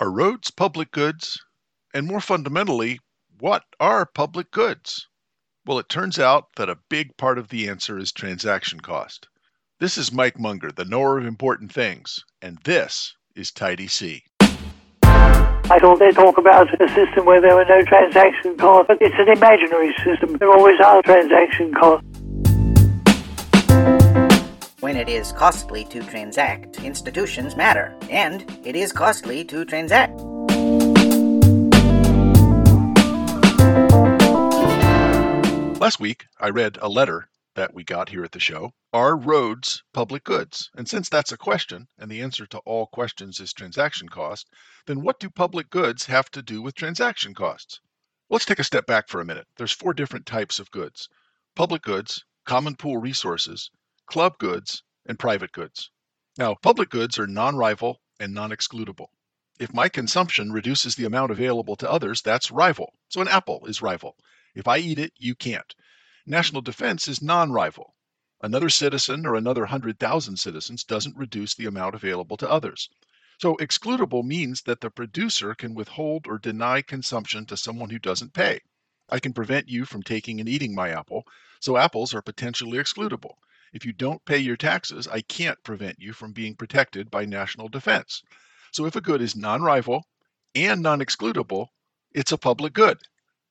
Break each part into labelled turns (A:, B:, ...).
A: Are roads public goods? And more fundamentally, what are public goods? Well, it turns out that a big part of the answer is transaction cost. This is Mike Munger, the knower of important things, and this is Tidy C.
B: I thought they talk about a system where there were no transaction costs, but it's an imaginary system. There always are transaction costs.
C: When it is costly to transact, institutions matter, and it is costly to transact.
A: Last week, I read a letter that we got here at the show. Are roads public goods? And since that's a question, and the answer to all questions is transaction cost, then what do public goods have to do with transaction costs? Let's take a step back for a minute. There's four different types of goods public goods, common pool resources, club goods, and private goods. Now, public goods are non rival and non excludable. If my consumption reduces the amount available to others, that's rival. So an apple is rival. If I eat it, you can't. National defense is non rival. Another citizen or another 100,000 citizens doesn't reduce the amount available to others. So excludable means that the producer can withhold or deny consumption to someone who doesn't pay. I can prevent you from taking and eating my apple, so apples are potentially excludable. If you don't pay your taxes, I can't prevent you from being protected by national defense. So if a good is non rival and non excludable, it's a public good.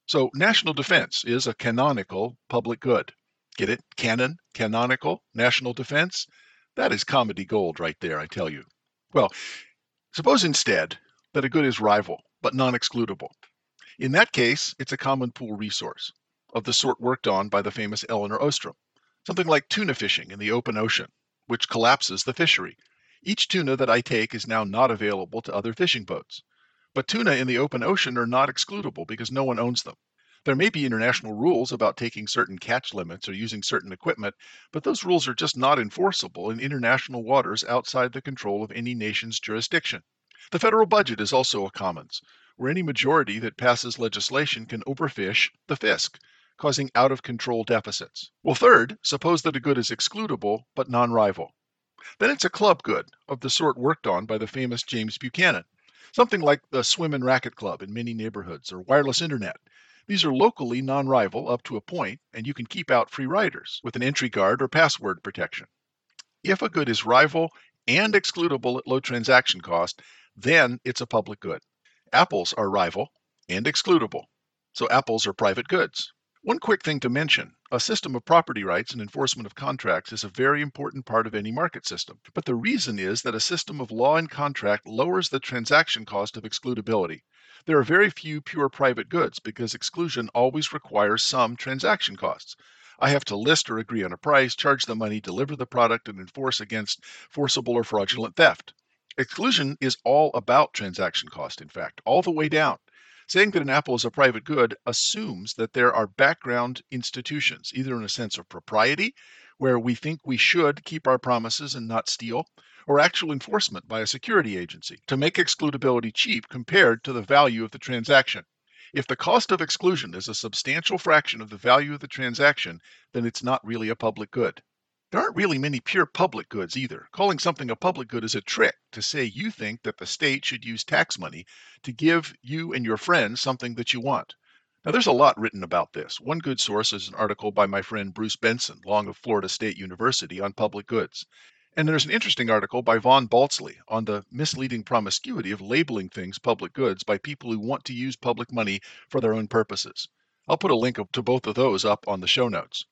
A: So national defense is a canonical public good. Get it? Canon, canonical, national defense? That is comedy gold right there, I tell you. Well, suppose instead that a good is rival, but non excludable. In that case, it's a common pool resource of the sort worked on by the famous Elinor Ostrom. Something like tuna fishing in the open ocean, which collapses the fishery. Each tuna that I take is now not available to other fishing boats. But tuna in the open ocean are not excludable because no one owns them. There may be international rules about taking certain catch limits or using certain equipment, but those rules are just not enforceable in international waters outside the control of any nation's jurisdiction. The federal budget is also a commons, where any majority that passes legislation can overfish the fisc, causing out of control deficits. Well, third, suppose that a good is excludable but non rival. Then it's a club good of the sort worked on by the famous James Buchanan, something like the Swim and Racket Club in many neighborhoods or wireless internet. These are locally non rival up to a point, and you can keep out free riders with an entry guard or password protection. If a good is rival and excludable at low transaction cost, then it's a public good. Apples are rival and excludable, so apples are private goods. One quick thing to mention a system of property rights and enforcement of contracts is a very important part of any market system. But the reason is that a system of law and contract lowers the transaction cost of excludability. There are very few pure private goods because exclusion always requires some transaction costs. I have to list or agree on a price, charge the money, deliver the product, and enforce against forcible or fraudulent theft. Exclusion is all about transaction cost, in fact, all the way down. Saying that an apple is a private good assumes that there are background institutions, either in a sense of propriety, where we think we should keep our promises and not steal, or actual enforcement by a security agency to make excludability cheap compared to the value of the transaction. If the cost of exclusion is a substantial fraction of the value of the transaction, then it's not really a public good. There aren't really many pure public goods either. Calling something a public good is a trick to say you think that the state should use tax money to give you and your friends something that you want. Now, there's a lot written about this. One good source is an article by my friend Bruce Benson, long of Florida State University, on public goods. And there's an interesting article by Vaughn Baltzly on the misleading promiscuity of labeling things public goods by people who want to use public money for their own purposes. I'll put a link to both of those up on the show notes.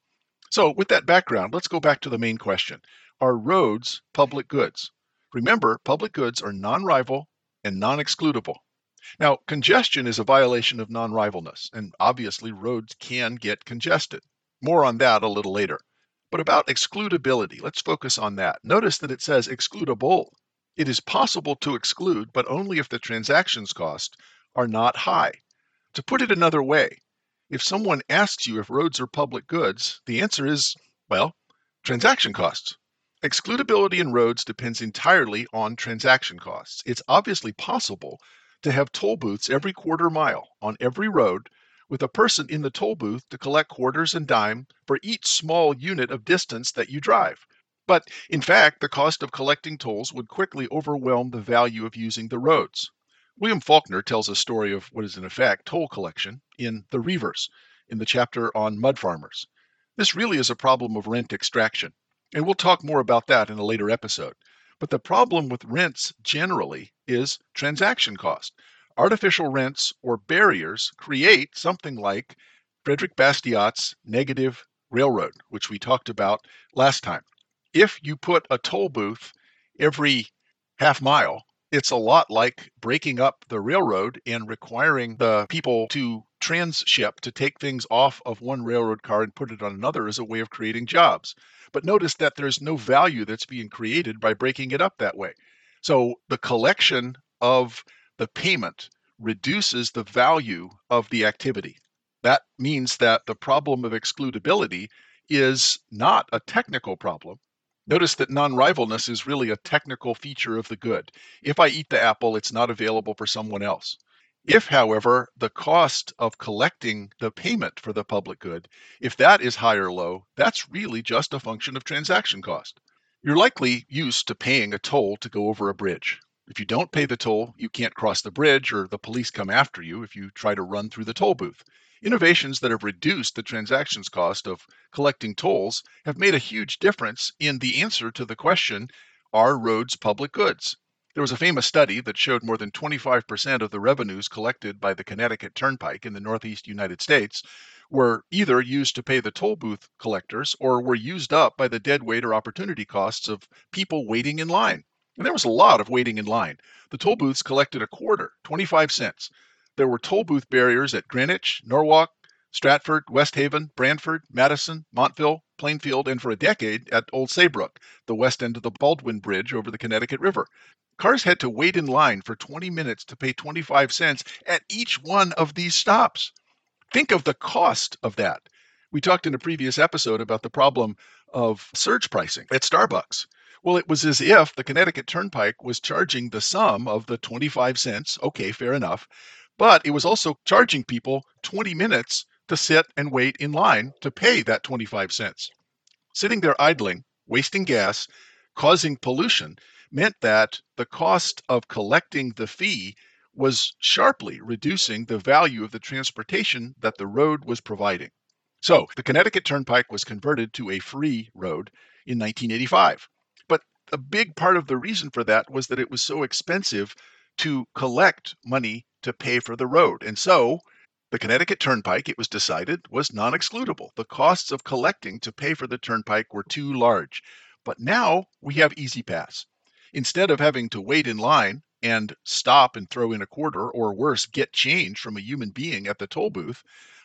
A: So, with that background, let's go back to the main question Are roads public goods? Remember, public goods are non rival and non excludable. Now, congestion is a violation of non rivalness, and obviously, roads can get congested. More on that a little later. But about excludability, let's focus on that. Notice that it says excludable. It is possible to exclude, but only if the transactions cost are not high. To put it another way, if someone asks you if roads are public goods, the answer is, well, transaction costs. Excludability in roads depends entirely on transaction costs. It's obviously possible to have toll booths every quarter mile on every road with a person in the toll booth to collect quarters and dime for each small unit of distance that you drive. But in fact, the cost of collecting tolls would quickly overwhelm the value of using the roads. William Faulkner tells a story of what is in effect toll collection in The Reivers in the chapter on mud farmers. This really is a problem of rent extraction, and we'll talk more about that in a later episode. But the problem with rents generally is transaction cost. Artificial rents or barriers create something like Frederick Bastiat's negative railroad, which we talked about last time. If you put a toll booth every half mile, it's a lot like breaking up the railroad and requiring the people to transship to take things off of one railroad car and put it on another as a way of creating jobs. But notice that there's no value that's being created by breaking it up that way. So the collection of the payment reduces the value of the activity. That means that the problem of excludability is not a technical problem. Notice that non rivalness is really a technical feature of the good. If I eat the apple, it's not available for someone else. If, however, the cost of collecting the payment for the public good, if that is high or low, that's really just a function of transaction cost. You're likely used to paying a toll to go over a bridge. If you don't pay the toll, you can't cross the bridge or the police come after you if you try to run through the toll booth. Innovations that have reduced the transactions cost of collecting tolls have made a huge difference in the answer to the question Are roads public goods? There was a famous study that showed more than 25% of the revenues collected by the Connecticut Turnpike in the Northeast United States were either used to pay the toll booth collectors or were used up by the dead weight or opportunity costs of people waiting in line. And there was a lot of waiting in line. The toll booths collected a quarter, 25 cents. There were toll booth barriers at Greenwich, Norwalk, Stratford, West Haven, Branford, Madison, Montville, Plainfield, and for a decade at Old Saybrook, the west end of the Baldwin Bridge over the Connecticut River. Cars had to wait in line for 20 minutes to pay 25 cents at each one of these stops. Think of the cost of that. We talked in a previous episode about the problem of surge pricing at Starbucks. Well, it was as if the Connecticut Turnpike was charging the sum of the 25 cents. Okay, fair enough. But it was also charging people 20 minutes to sit and wait in line to pay that 25 cents. Sitting there idling, wasting gas, causing pollution meant that the cost of collecting the fee was sharply reducing the value of the transportation that the road was providing. So the Connecticut Turnpike was converted to a free road in 1985. But a big part of the reason for that was that it was so expensive to collect money to pay for the road. And so the Connecticut Turnpike, it was decided, was non excludable. The costs of collecting to pay for the turnpike were too large. But now we have E-ZPass. Instead of having to wait in line and stop and throw in a quarter, or worse, get change from a human being at the toll booth,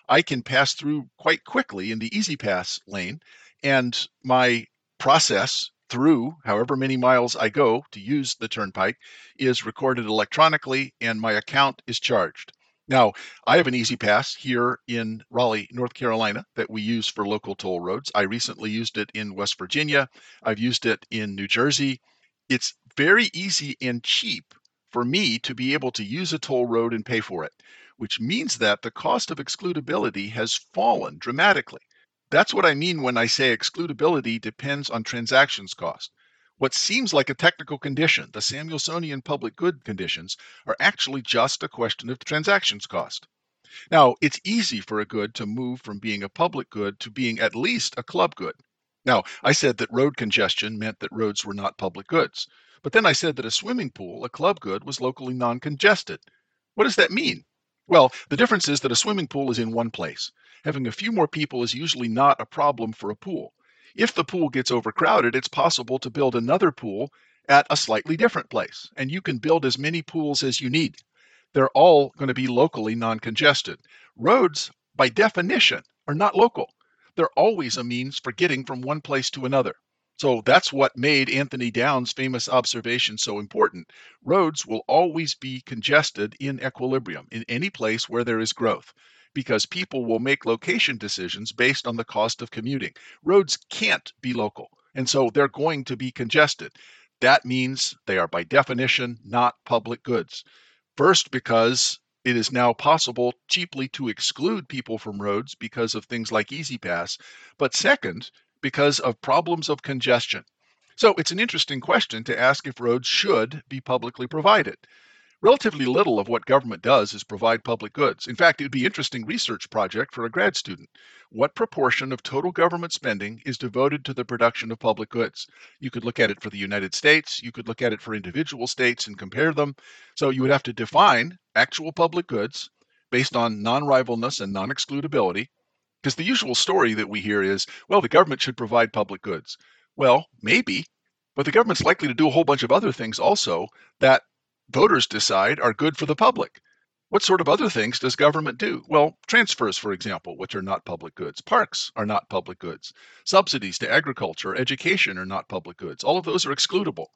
A: I can pass through quite quickly in the E-ZPass lane, and my process through however many miles I go to use the turnpike is recorded electronically, and my account is charged. Now, I have an E-ZPass here in Raleigh, North Carolina, that we use for local toll roads. I recently used it in West Virginia. I've used it in New Jersey it's very easy and cheap for me to be able to use a toll road and pay for it, which means that the cost of excludability has fallen dramatically. That's what I mean when I say excludability depends on transactions cost. What seems like a technical condition, the Samuelsonian public good conditions, are actually just a question of transactions cost. Now, it's easy for a good to move from being a public good to being at least a club good. Now, I said that road congestion meant that roads were not public goods. But then I said that a swimming pool, a club good, was locally non congested. What does that mean? Well, the difference is that a swimming pool is in one place. Having a few more people is usually not a problem for a pool. If the pool gets overcrowded, it's possible to build another pool at a slightly different place, and you can build as many pools as you need. They're all going to be locally non congested. Roads, by definition, are not local they're always a means for getting from one place to another. So that's what made Anthony Downs' famous observation so important. Roads will always be congested in equilibrium in any place where there is growth because people will make location decisions based on the cost of commuting. Roads can't be local, and so they're going to be congested. That means they are, by definition, not public goods. First, because it is now possible cheaply to exclude people from roads because of things like E-ZPass, but second, because of problems of congestion. So it's an interesting question to ask if roads should be publicly provided. Relatively little of what government does is provide public goods. In fact, it would be an interesting research project for a grad student. What proportion of total government spending is devoted to the production of public goods? You could look at it for the United States, you could look at it for individual states and compare them. So you would have to define actual public goods based on non rivalness and non excludability. Because the usual story that we hear is, well, the government should provide public goods. Well, maybe, but the government's likely to do a whole bunch of other things also that voters decide are good for the public. What sort of other things does government do? Well, transfers, for example, which are not public goods. Parks are not public goods. Subsidies to agriculture, education are not public goods. All of those are excludable.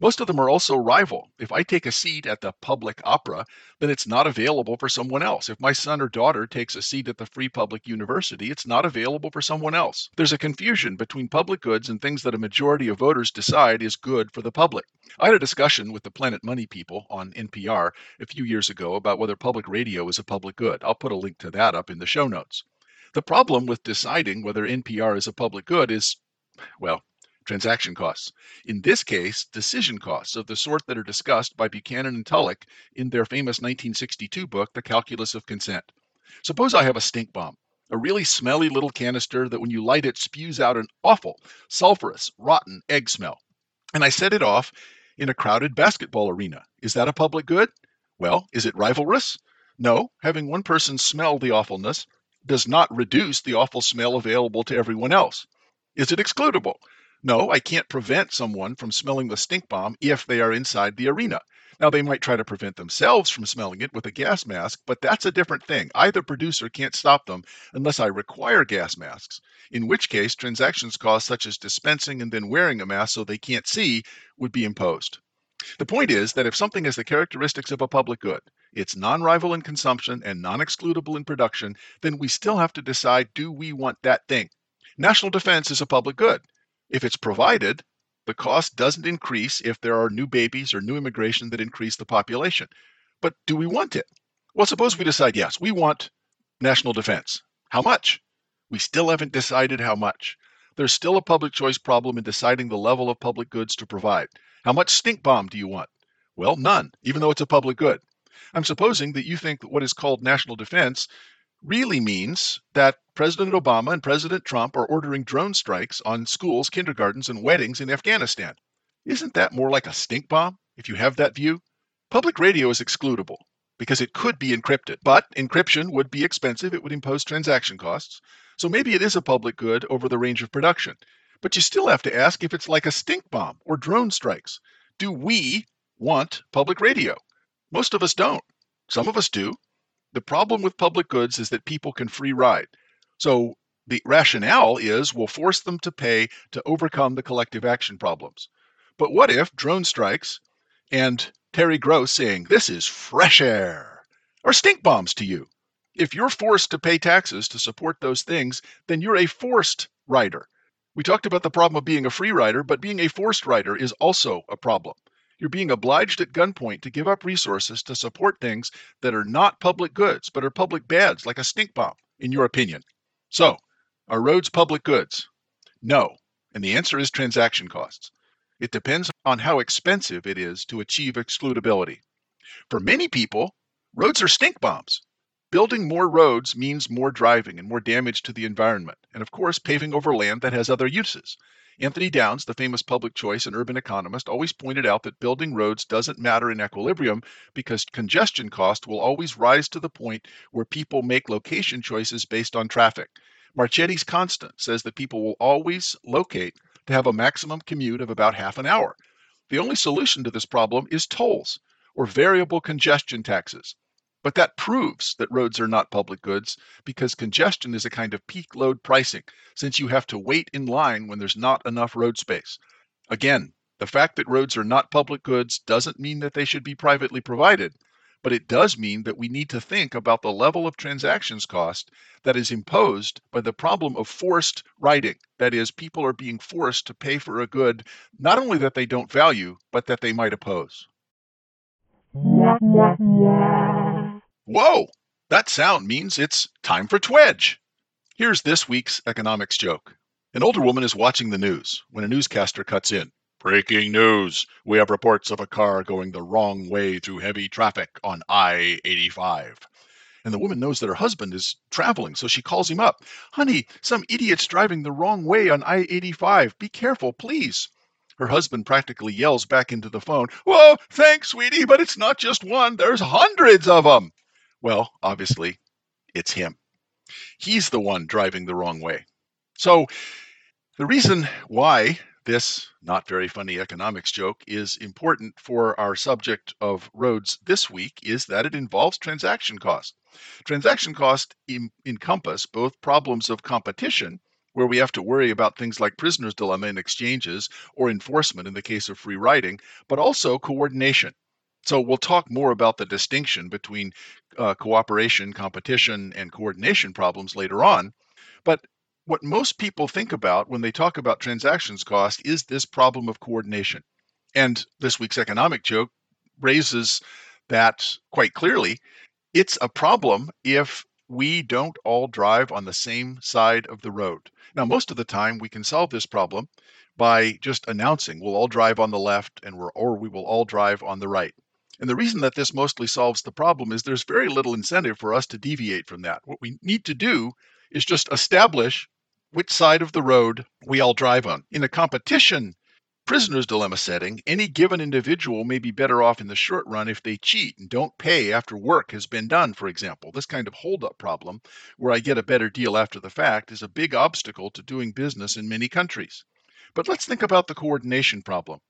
A: Most of them are also rival. If I take a seat at the public opera, then it's not available for someone else. If my son or daughter takes a seat at the free public university, it's not available for someone else. There's a confusion between public goods and things that a majority of voters decide is good for the public. I had a discussion with the Planet Money people on NPR a few years ago about whether public radio is a public good. I'll put a link to that up in the show notes. The problem with deciding whether NPR is a public good is, well, transaction costs. In this case, decision costs of the sort that are discussed by Buchanan and Tullock in their famous 1962 book, The Calculus of Consent. Suppose I have a stink bomb, a really smelly little canister that when you light it spews out an awful, sulfurous, rotten egg smell. And I set it off in a crowded basketball arena. Is that a public good? Well, is it rivalrous? No, having one person smell the awfulness does not reduce the awful smell available to everyone else. Is it excludable? No, I can't prevent someone from smelling the stink bomb if they are inside the arena. Now, they might try to prevent themselves from smelling it with a gas mask, but that's a different thing. Either producer can't stop them unless I require gas masks, in which case, transactions costs such as dispensing and then wearing a mask so they can't see would be imposed. The point is that if something has the characteristics of a public good, it's non rival in consumption and non excludable in production, then we still have to decide do we want that thing? National defense is a public good. If it's provided, the cost doesn't increase if there are new babies or new immigration that increase the population. But do we want it? Well, suppose we decide yes, we want national defense. How much? We still haven't decided how much. There's still a public choice problem in deciding the level of public goods to provide. How much stink bomb do you want? Well, none, even though it's a public good. I'm supposing that you think that what is called national defense really means that President Obama and President Trump are ordering drone strikes on schools, kindergartens, and weddings in Afghanistan. Isn't that more like a stink bomb, if you have that view? Public radio is excludable because it could be encrypted, but encryption would be expensive, it would impose transaction costs. So maybe it is a public good over the range of production. But you still have to ask if it's like a stink bomb or drone strikes. Do we want public radio? Most of us don't. Some of us do. The problem with public goods is that people can free ride. So the rationale is we'll force them to pay to overcome the collective action problems. But what if drone strikes and Terry Gross saying, This is fresh air, or stink bombs to you? If you're forced to pay taxes to support those things, then you're a forced rider. We talked about the problem of being a free rider, but being a forced rider is also a problem. You're being obliged at gunpoint to give up resources to support things that are not public goods, but are public bads, like a stink bomb, in your opinion. So, are roads public goods? No. And the answer is transaction costs. It depends on how expensive it is to achieve excludability. For many people, roads are stink bombs. Building more roads means more driving and more damage to the environment, and of course, paving over land that has other uses. Anthony Downs, the famous public choice and urban economist, always pointed out that building roads doesn't matter in equilibrium because congestion cost will always rise to the point where people make location choices based on traffic. Marchetti's constant says that people will always locate to have a maximum commute of about half an hour. The only solution to this problem is tolls or variable congestion taxes. But that proves that roads are not public goods because congestion is a kind of peak load pricing, since you have to wait in line when there's not enough road space. Again, the fact that roads are not public goods doesn't mean that they should be privately provided, but it does mean that we need to think about the level of transactions cost that is imposed by the problem of forced riding. That is, people are being forced to pay for a good not only that they don't value, but that they might oppose. Whoa! That sound means it's time for TWEJ. Here's this week's economics joke. An older woman is watching the news when a newscaster cuts in. Breaking news. We have reports of a car going the wrong way through heavy traffic on I 85. And the woman knows that her husband is traveling, so she calls him up. Honey, some idiot's driving the wrong way on I 85. Be careful, please. Her husband practically yells back into the phone, Whoa, thanks, sweetie, but it's not just one. There's hundreds of them. Well, obviously, it's him. He's the one driving the wrong way. So, the reason why this not very funny economics joke is important for our subject of roads this week is that it involves transaction cost. Transaction cost em- encompass both problems of competition, where we have to worry about things like prisoner's dilemma in exchanges or enforcement in the case of free riding, but also coordination. So we'll talk more about the distinction between uh, cooperation, competition, and coordination problems later on. But what most people think about when they talk about transactions cost is this problem of coordination. And this week's economic joke raises that quite clearly. It's a problem if we don't all drive on the same side of the road. Now, most of the time, we can solve this problem by just announcing we'll all drive on the left and we're, or we will all drive on the right. And the reason that this mostly solves the problem is there's very little incentive for us to deviate from that. What we need to do is just establish which side of the road we all drive on. In a competition prisoner's dilemma setting, any given individual may be better off in the short run if they cheat and don't pay after work has been done, for example. This kind of holdup problem, where I get a better deal after the fact, is a big obstacle to doing business in many countries. But let's think about the coordination problem.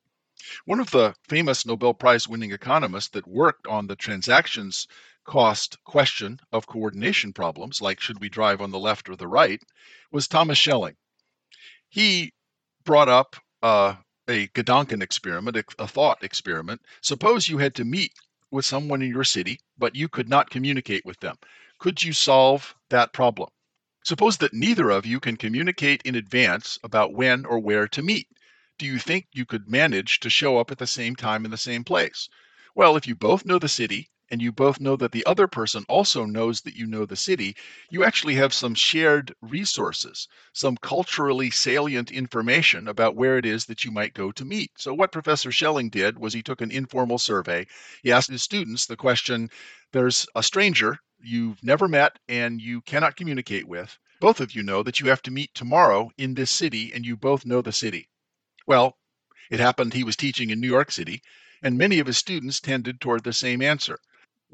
A: One of the famous Nobel Prize winning economists that worked on the transactions cost question of coordination problems, like should we drive on the left or the right, was Thomas Schelling. He brought up uh, a Gedanken experiment, a thought experiment. Suppose you had to meet with someone in your city, but you could not communicate with them. Could you solve that problem? Suppose that neither of you can communicate in advance about when or where to meet. Do you think you could manage to show up at the same time in the same place? Well, if you both know the city and you both know that the other person also knows that you know the city, you actually have some shared resources, some culturally salient information about where it is that you might go to meet. So, what Professor Schelling did was he took an informal survey. He asked his students the question There's a stranger you've never met and you cannot communicate with. Both of you know that you have to meet tomorrow in this city, and you both know the city. Well, it happened he was teaching in New York City, and many of his students tended toward the same answer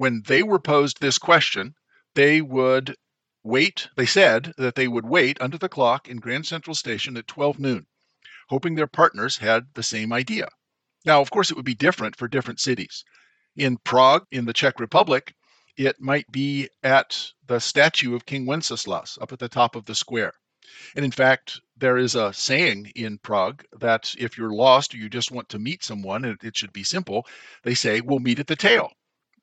A: when they were posed this question, they would wait. They said that they would wait under the clock in Grand Central Station at 12 noon, hoping their partners had the same idea. Now, of course, it would be different for different cities. In Prague, in the Czech Republic, it might be at the statue of King Wenceslas up at the top of the square. And in fact, there is a saying in Prague that if you're lost or you just want to meet someone, and it should be simple, they say, we'll meet at the tail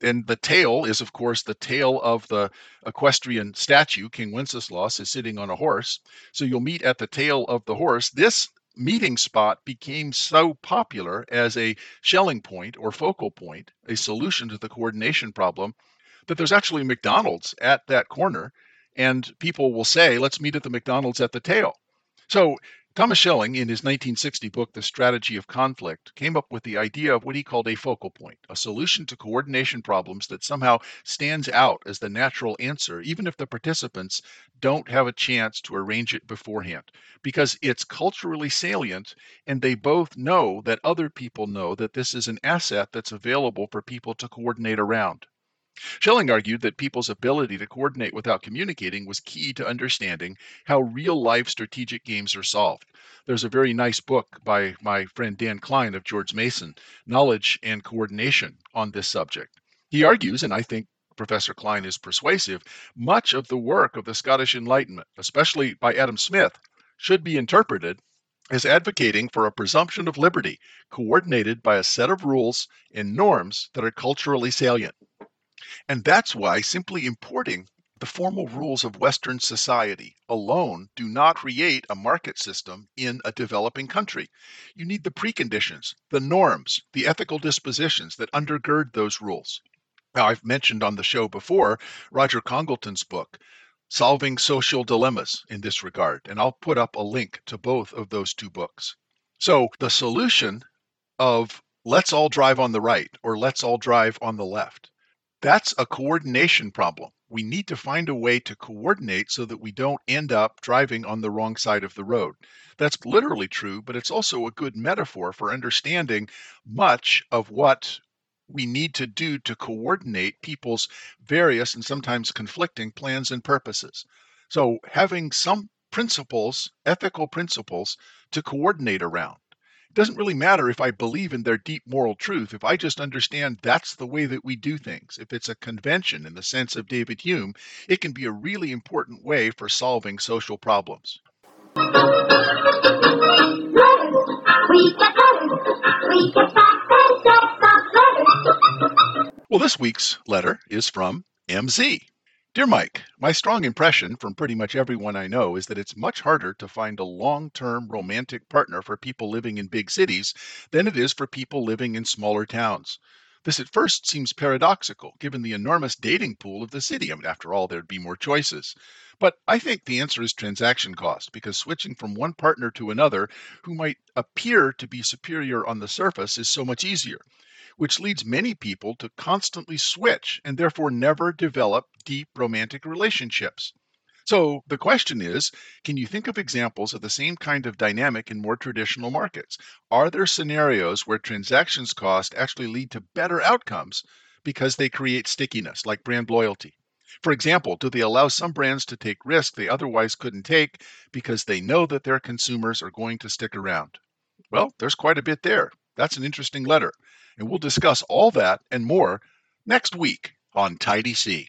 A: and the tail is, of course, the tail of the equestrian statue. King Wenceslas is sitting on a horse. So you'll meet at the tail of the horse. This meeting spot became so popular as a Schelling point or focal point, a solution to the coordination problem, that there's actually McDonald's at that corner. And people will say, let's meet at the McDonald's at the tail. So Thomas Schelling, in his 1960 book, The Strategy of Conflict, came up with the idea of what he called a focal point, a solution to coordination problems that somehow stands out as the natural answer, even if the participants don't have a chance to arrange it beforehand, because it's culturally salient and they both know that other people know that this is an asset that's available for people to coordinate around. Schelling argued that people's ability to coordinate without communicating was key to understanding how real life strategic games are solved. There's a very nice book by my friend Dan Klein of George Mason, Knowledge and Coordination, on this subject. He argues, and I think Professor Klein is persuasive, much of the work of the Scottish Enlightenment, especially by Adam Smith, should be interpreted as advocating for a presumption of liberty coordinated by a set of rules and norms that are culturally salient. And that's why simply importing the formal rules of Western society alone do not create a market system in a developing country. You need the preconditions, the norms, the ethical dispositions that undergird those rules. Now, I've mentioned on the show before Roger Congleton's book, Solving Social Dilemmas, in this regard, and I'll put up a link to both of those two books. So the solution of let's all drive on the right or let's all drive on the left, that's a coordination problem. We need to find a way to coordinate so that we don't end up driving on the wrong side of the road. That's literally true, but it's also a good metaphor for understanding much of what we need to do to coordinate people's various and sometimes conflicting plans and purposes. So, having some principles, ethical principles, to coordinate around. Doesn't really matter if I believe in their deep moral truth, if I just understand that's the way that we do things. If it's a convention in the sense of David Hume, it can be a really important way for solving social problems. Well, this week's letter is from MZ. Dear Mike, my strong impression from pretty much everyone I know is that it's much harder to find a long term romantic partner for people living in big cities than it is for people living in smaller towns. This at first seems paradoxical, given the enormous dating pool of the city. I mean, after all, there'd be more choices. But I think the answer is transaction cost, because switching from one partner to another who might appear to be superior on the surface is so much easier which leads many people to constantly switch and therefore never develop deep romantic relationships. So the question is can you think of examples of the same kind of dynamic in more traditional markets? Are there scenarios where transactions cost actually lead to better outcomes because they create stickiness, like brand loyalty? For example, do they allow some brands to take risks they otherwise couldn't take because they know that their consumers are going to stick around? Well, there's quite a bit there. That's an interesting letter. And we'll discuss all that and more next week on Tidy C.